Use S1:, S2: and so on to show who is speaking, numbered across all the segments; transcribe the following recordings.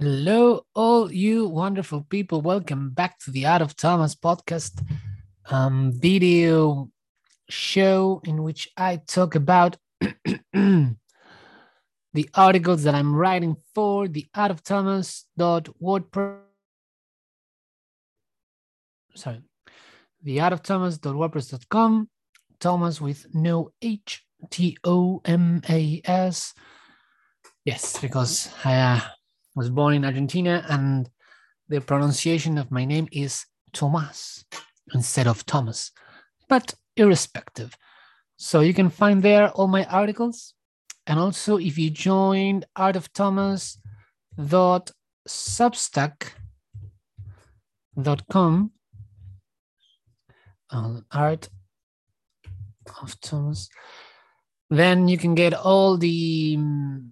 S1: Hello, all you wonderful people. Welcome back to the Art of Tomas podcast um, video show in which I talk about the articles that I'm writing for the Art of Tomas WordPress. Sorry, the Art of Tomas WordPress.com. Thomas with no H T O M A S. Yes, because I. Uh, was born in Argentina, and the pronunciation of my name is Tomas instead of Thomas, but irrespective. So you can find there all my articles. And also, if you join Art of Tomas dot Substack. substack.com uh, art of tomas then you can get all the um,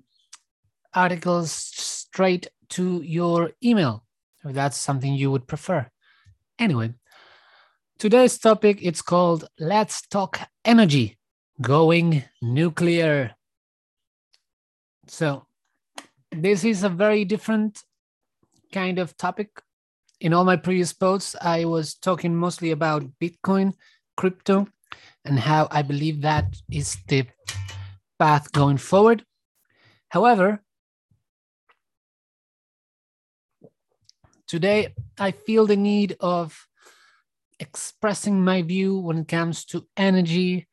S1: articles straight to your email if that's something you would prefer. Anyway, today's topic it's called Let's Talk Energy Going Nuclear. So, this is a very different kind of topic. In all my previous posts, I was talking mostly about Bitcoin, crypto, and how I believe that is the path going forward. However, Today, I feel the need of expressing my view when it comes to energy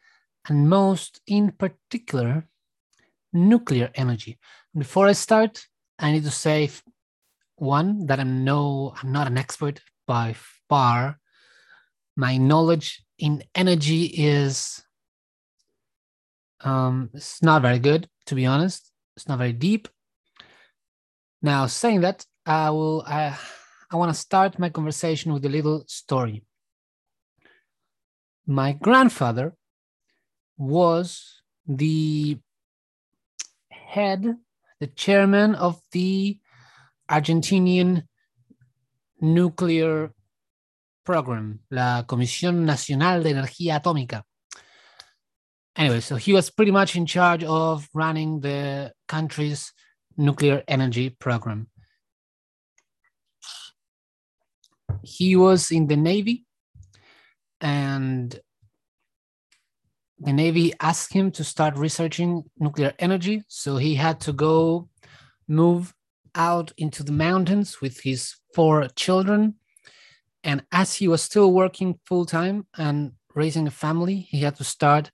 S1: and most in particular, nuclear energy. Before I start, I need to say one that I'm no I'm not an expert by far. My knowledge in energy is um, it's not very good, to be honest. It's not very deep. Now, saying that, I will. I, I want to start my conversation with a little story. My grandfather was the head, the chairman of the Argentinian nuclear program, la Comisión Nacional de Energía Atómica. Anyway, so he was pretty much in charge of running the country's nuclear energy program. He was in the Navy and the Navy asked him to start researching nuclear energy. So he had to go move out into the mountains with his four children. And as he was still working full time and raising a family, he had to start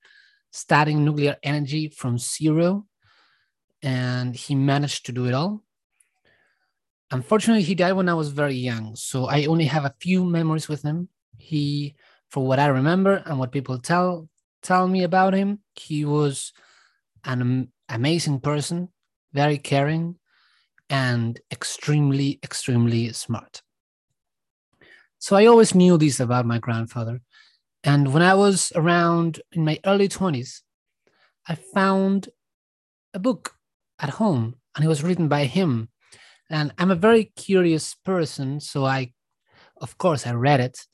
S1: studying nuclear energy from zero. And he managed to do it all. Unfortunately, he died when I was very young, so I only have a few memories with him. He, for what I remember and what people tell tell me about him, he was an amazing person, very caring, and extremely, extremely smart. So I always knew this about my grandfather. And when I was around in my early 20s, I found a book at home and it was written by him and i'm a very curious person so i of course i read it.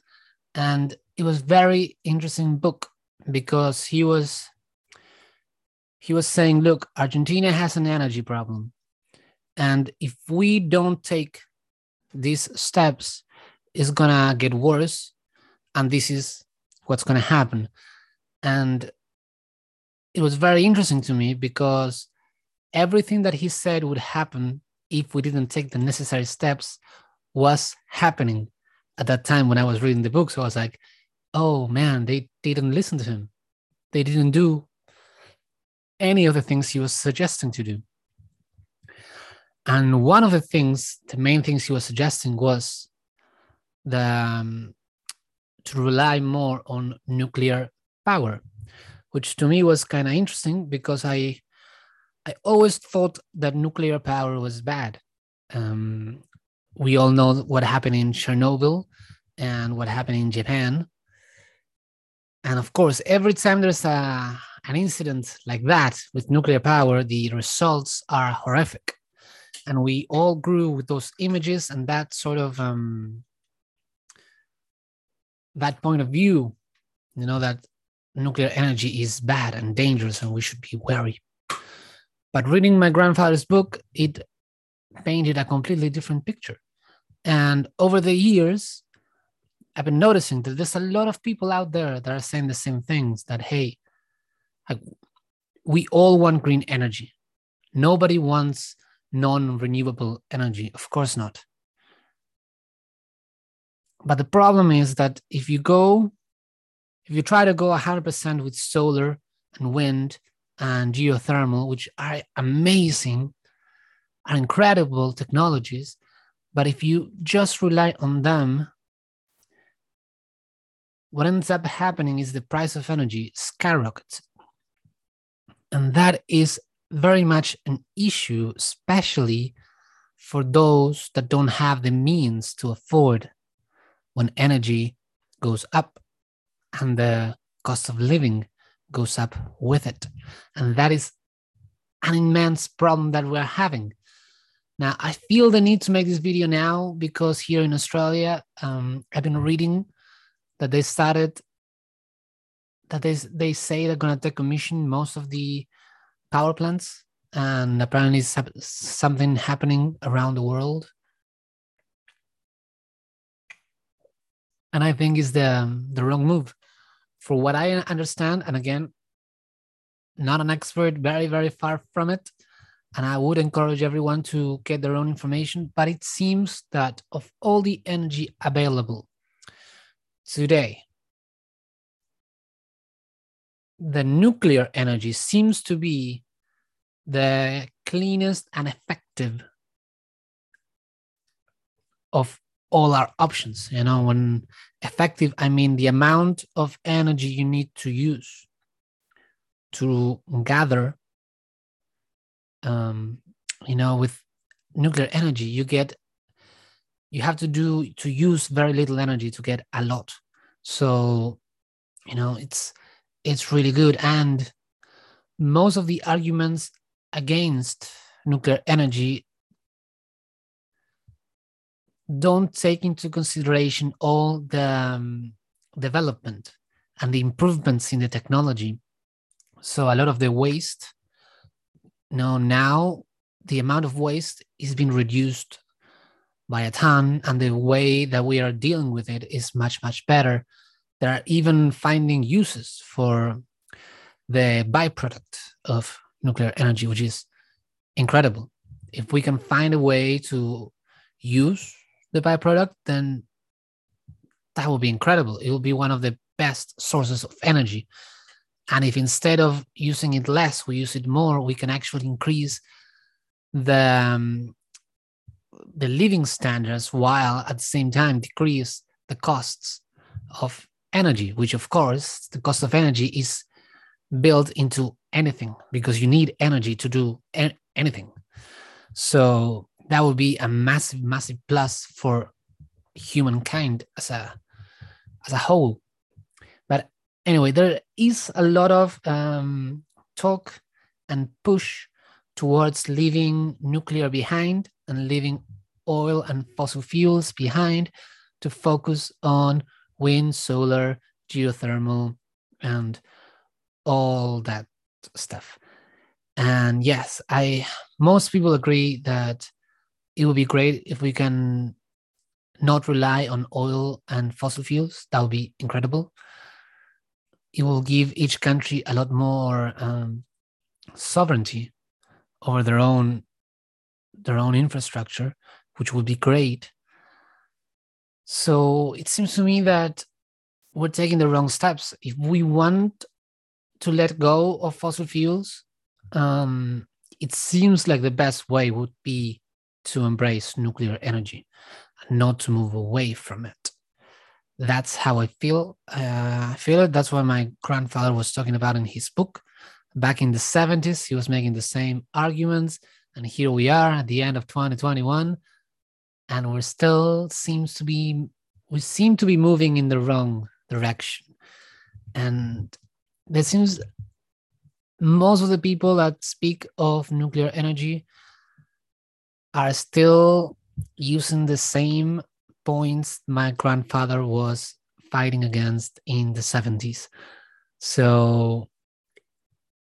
S1: And it was very interesting book because he was he was saying look argentina has an energy problem. And if we don't take these steps it's gonna get worse. And this is what's gonna happen. And it was very interesting to me because everything that he said would happen if we didn't take the necessary steps was happening at that time when I was reading the book. So I was like, oh man, they, they didn't listen to him. They didn't do any of the things he was suggesting to do. And one of the things, the main things he was suggesting was the um, to rely more on nuclear power, which to me was kind of interesting because I I always thought that nuclear power was bad. Um, we all know what happened in Chernobyl and what happened in Japan. And of course, every time there's a, an incident like that with nuclear power, the results are horrific. And we all grew with those images and that sort of um, that point of view, you know, that nuclear energy is bad and dangerous and we should be wary. But reading my grandfather's book, it painted a completely different picture. And over the years, I've been noticing that there's a lot of people out there that are saying the same things that, hey, we all want green energy. Nobody wants non renewable energy. Of course not. But the problem is that if you go, if you try to go 100% with solar and wind and geothermal, which are amazing, are incredible technologies, but if you just rely on them, what ends up happening is the price of energy skyrockets. And that is very much an issue, especially for those that don't have the means to afford when energy goes up and the cost of living goes up with it. And that is an immense problem that we're having. Now, I feel the need to make this video now because here in Australia, um, I've been reading that they started, that they, they say they're going to decommission most of the power plants. And apparently, something happening around the world and I think is the the wrong move. For what I understand, and again, not an expert, very very far from it, and I would encourage everyone to get their own information. But it seems that of all the energy available today, the nuclear energy seems to be the cleanest and effective of all our options you know when effective i mean the amount of energy you need to use to gather um you know with nuclear energy you get you have to do to use very little energy to get a lot. So you know it's it's really good. And most of the arguments against nuclear energy don't take into consideration all the um, development and the improvements in the technology. So a lot of the waste, you know, now the amount of waste is being reduced by a ton, and the way that we are dealing with it is much, much better. There are even finding uses for the byproduct of nuclear energy, which is incredible. If we can find a way to use the byproduct, then that will be incredible. It will be one of the best sources of energy. And if instead of using it less, we use it more, we can actually increase the um, the living standards while at the same time decrease the costs of energy, which of course the cost of energy is built into anything because you need energy to do anything. So that would be a massive, massive plus for humankind as a as a whole. But anyway, there is a lot of um, talk and push towards leaving nuclear behind and leaving oil and fossil fuels behind to focus on wind, solar, geothermal, and all that stuff. And yes, I most people agree that it would be great if we can not rely on oil and fossil fuels. That would be incredible. It will give each country a lot more um, sovereignty over their own their own infrastructure, which would be great. So it seems to me that we're taking the wrong steps. If we want to let go of fossil fuels, um, it seems like the best way would be to embrace nuclear energy not to move away from it. That's how I feel. Uh, I feel it. That's what my grandfather was talking about in his book. Back in the 70s, he was making the same arguments. And here we are at the end of 2021. And we're still seems to be, we seem to be moving in the wrong direction. And there seems most of the people that speak of nuclear energy are still using the same points my grandfather was fighting against in the 70s. So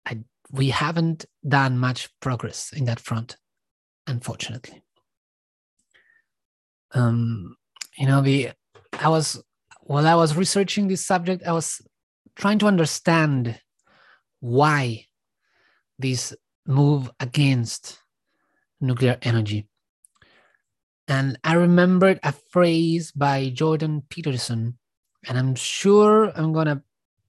S1: I, we haven't done much progress in that front, unfortunately. Um, you know, the I was while I was researching this subject, I was trying to understand why this move against nuclear energy. And I remembered a phrase by Jordan Peterson, and I'm sure I'm gonna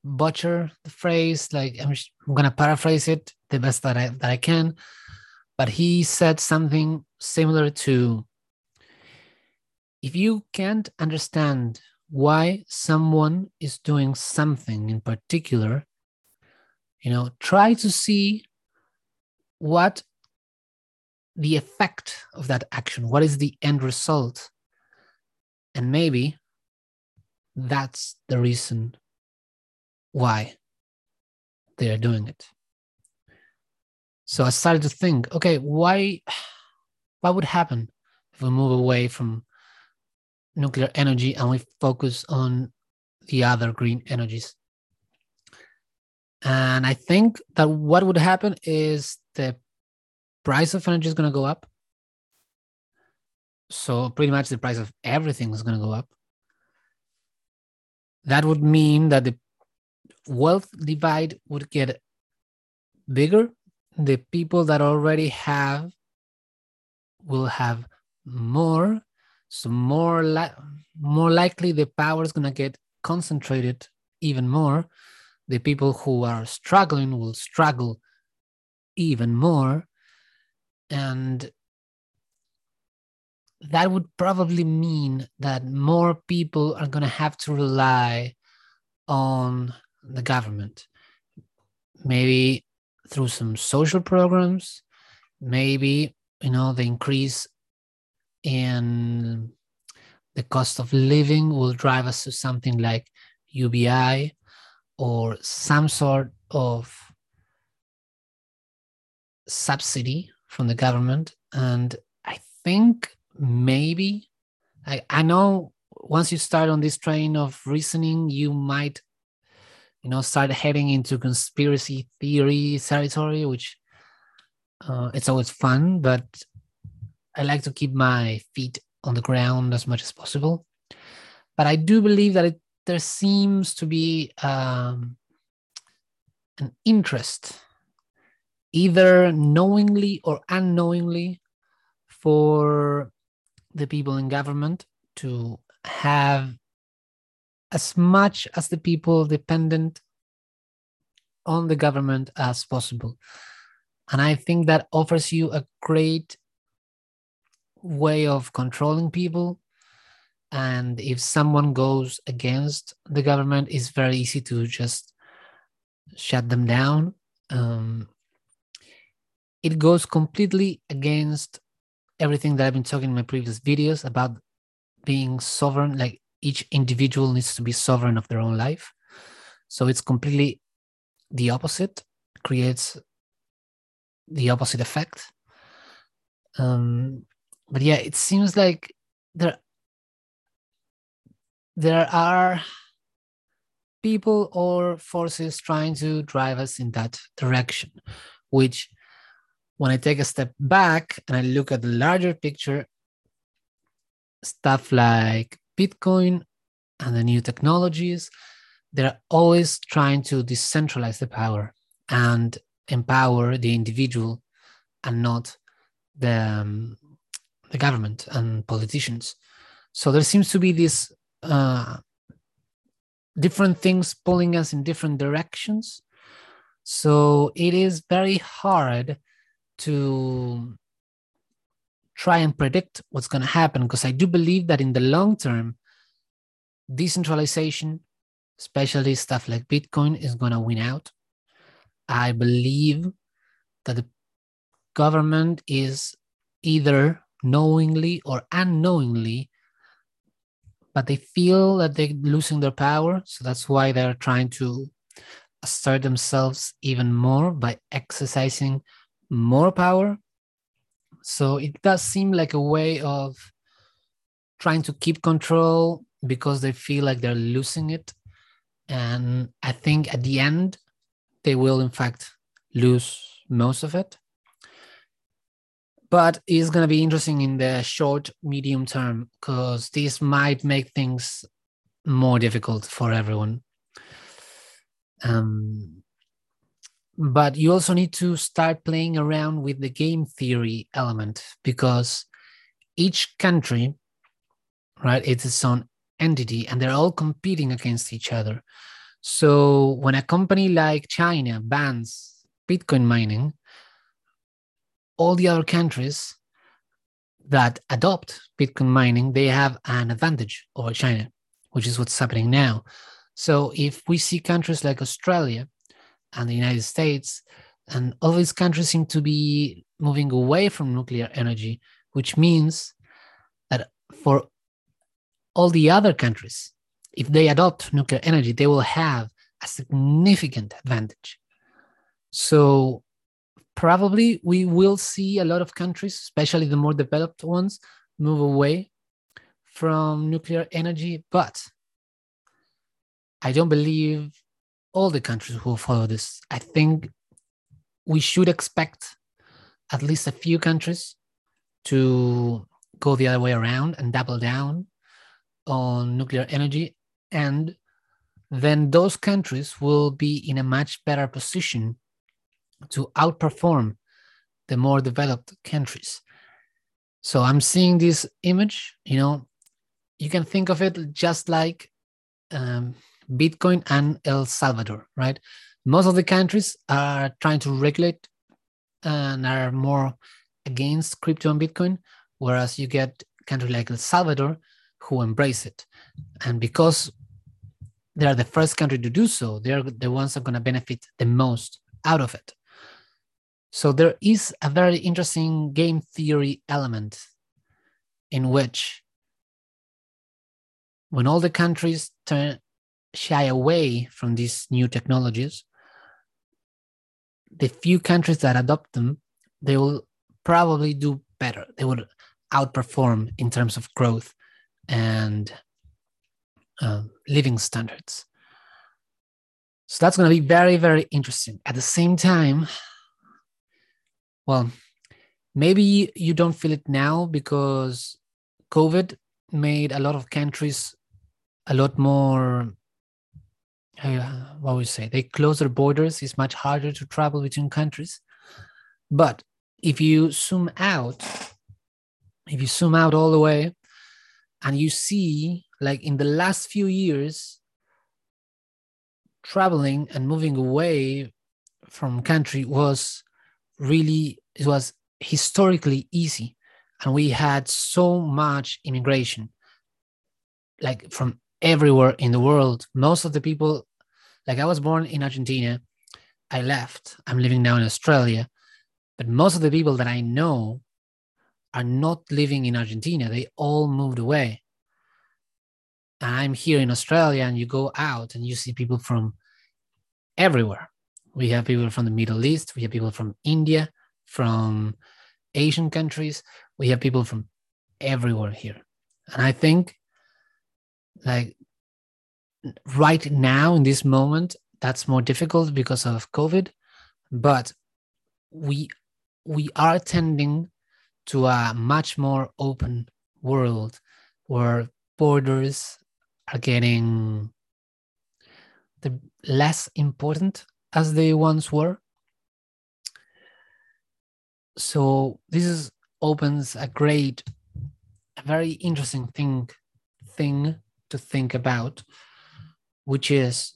S1: butcher the phrase. Like I'm, I'm gonna paraphrase it the best that I that I can. But he said something similar to if you can't understand why someone is doing something in particular, you know, try to see what the effect of that action, what is the end result. And maybe that's the reason why they are doing it. So I started to think, okay, why what would happen if we move away from nuclear energy and we focus on the other green energies? And I think that what would happen is the price of energy is going to go up. So pretty much the price of everything is going to go up. That would mean that the wealth divide would get bigger. The people that already have will have more. So more li- more likely the power is going to get concentrated even more. The people who are struggling will struggle even more. And that would probably mean that more people are going to have to rely on the government, maybe through some social programs, maybe you know the increase in the cost of living will drive us to something like UBI or some sort of subsidy from the government. And I think maybe I, I know once you start on this train of reasoning, you might you know start heading into conspiracy theory territory which uh, it's always fun but i like to keep my feet on the ground as much as possible but i do believe that it, there seems to be um, an interest either knowingly or unknowingly for the people in government to have as much as the people dependent on the government as possible. And I think that offers you a great way of controlling people. And if someone goes against the government, it's very easy to just shut them down. Um, it goes completely against everything that I've been talking in my previous videos about being sovereign. Like each individual needs to be sovereign of their own life. So it's completely the opposite, creates the opposite effect. Um, but yeah, it seems like there there are people or forces trying to drive us in that direction, which when I take a step back and I look at the larger picture, stuff like Bitcoin and the new technologies, they're always trying to decentralize the power and empower the individual and not the, um, the government and politicians. So there seems to be this uh, different things pulling us in different directions. So it is very hard to try and predict what's going to happen because I do believe that in the long term, decentralization, especially stuff like Bitcoin, is going to win out. I believe that the government is either knowingly or unknowingly, but they feel that they're losing their power. So that's why they're trying to assert themselves even more by exercising more power so it does seem like a way of trying to keep control because they feel like they're losing it. And I think at the end, they will, in fact, lose most of it. but it's going to be interesting in the short medium term because this might make things more difficult for everyone um, but you also need to start playing around with the game theory element because each country right it's its own entity and they're all competing against each other. So when a company like china bans bitcoin mining all the other countries that adopt bitcoin mining they have an advantage over china which is what's happening now. So if we see countries like australia and the United States. And all these countries seem to be moving away from nuclear energy, which means that for all the other countries, if they adopt nuclear energy, they will have a significant advantage. So, probably we will see a lot of countries, especially the more developed ones, move away from nuclear energy. But I don't believe all the countries will follow this. I think we should expect at least a few countries to go the other way around and double down on nuclear energy. And then those countries will be in a much better position to outperform the more developed countries. So I'm seeing this image, you know, you can think of it just like um, Bitcoin and El Salvador, right? Most of the countries are trying to regulate and are more against crypto and Bitcoin, whereas you get countries like El Salvador who embrace it. And because they are the first country to do so, they're the ones that are going to benefit the most out of it. So there is a very interesting game theory element in which when all the countries turn shy away from these new technologies, the few countries that adopt them, they will probably do better. They will outperform in terms of growth and uh, living standards. So that's going to be very, very interesting. At the same time, well, maybe you don't feel it now because COVID made a lot of countries a lot more uh, what we say? They close their borders. It's much harder to travel between countries. But if you zoom out if you zoom out all the way and you see like in the last few years traveling and moving away from country was really it was historically easy. And we had so much immigration like from everywhere in the world. Most of the people like I was born in Argentina. I left. I'm living now in Australia. But most of the people that I know are not living in Argentina. They all moved away. And I'm here in Australia, and you go out and you see people from everywhere. We have people from the Middle East, we have people from India, from Asian countries, we have people from everywhere here. And I think like right now in this moment that's more difficult because of covid but we we are tending to a much more open world where borders are getting the less important as they once were. So this is opens a great a very interesting thing thing to think about which is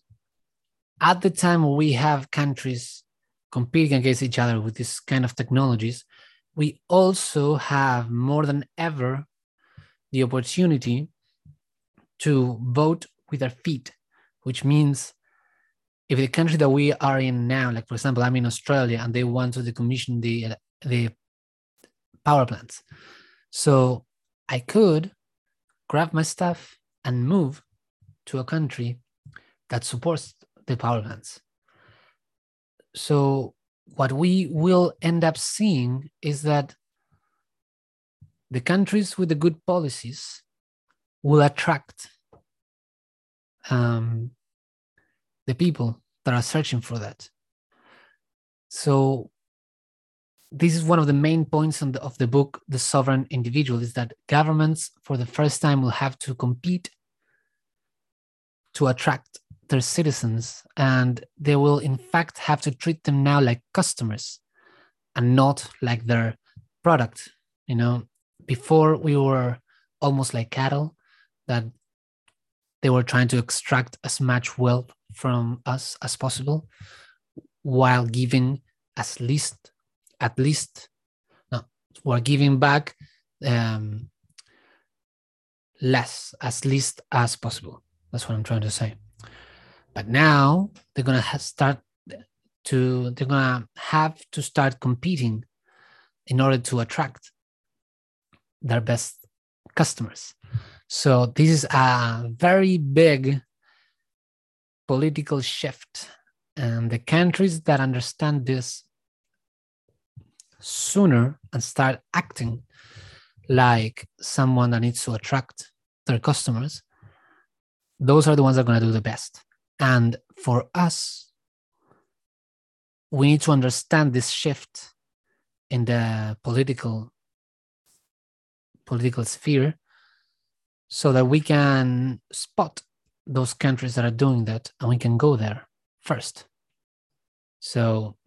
S1: at the time we have countries competing against each other with this kind of technologies, we also have more than ever the opportunity to vote with our feet, which means if the country that we are in now, like for example, I'm in Australia and they want to decommission the the power plants, so I could grab my stuff and move to a country that supports the power plants. So what we will end up seeing is that the countries with the good policies will attract um, the people that are searching for that. So this is one of the main points the, of the book, The Sovereign Individual, is that governments for the first time will have to compete to attract their citizens. And they will, in fact, have to treat them now like customers and not like their product. You know, before we were almost like cattle that they were trying to extract as much wealth from us as possible while giving as least at least no we're giving back um, less as least as possible that's what i'm trying to say but now they're gonna start to they're gonna have to start competing in order to attract their best customers. So this is a very big political shift and the countries that understand this sooner and start acting like someone that needs to attract their customers those are the ones that are going to do the best and for us we need to understand this shift in the political political sphere so that we can spot those countries that are doing that and we can go there first. So,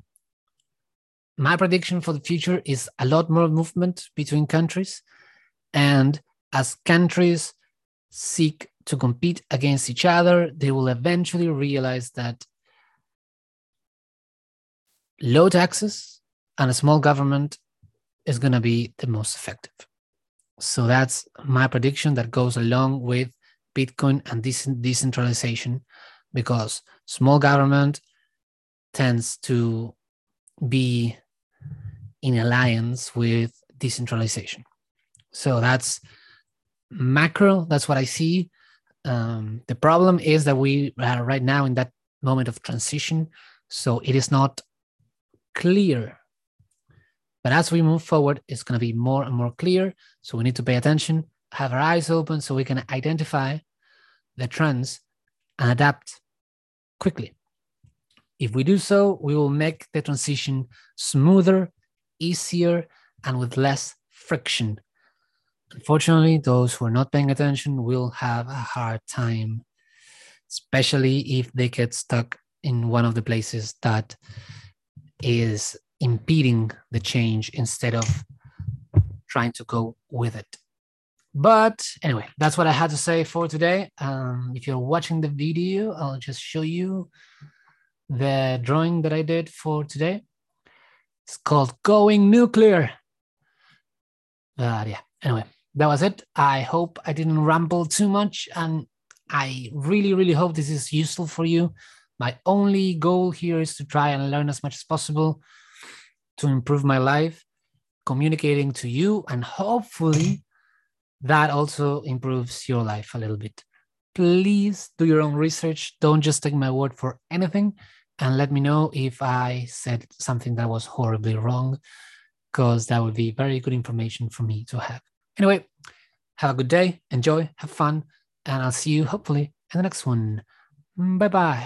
S1: my prediction for the future is a lot more movement between countries. And as countries seek to compete against each other, they will eventually realize that low taxes and a small government is going to be the most effective. So that's my prediction that goes along with Bitcoin and decentralization because small government tends to be in alliance with decentralization. So that's macro, that's what I see. Um, the problem is that we are right now in that moment of transition. So it is not clear but as we move forward, it's going to be more and more clear. So we need to pay attention, have our eyes open so we can identify the trends and adapt quickly. If we do so, we will make the transition smoother, easier, and with less friction. Unfortunately, those who are not paying attention will have a hard time, especially if they get stuck in one of the places that is impeding the change instead of trying to go with it. But anyway, that's what I had to say for today. Um, if you're watching the video, I'll just show you the drawing that I did for today. It's called Going Nuclear. Uh, yeah, anyway, that was it. I hope I didn't ramble too much. And I really, really hope this is useful for you. My only goal here is to try and learn as much as possible to improve my life, communicating to you, and hopefully that also improves your life a little bit. Please do your own research. Don't just take my word for anything and let me know if I said something that was horribly wrong, because that would be very good information for me to have. Anyway, have a good day, enjoy, have fun, and I'll see you hopefully in the next one. Bye bye.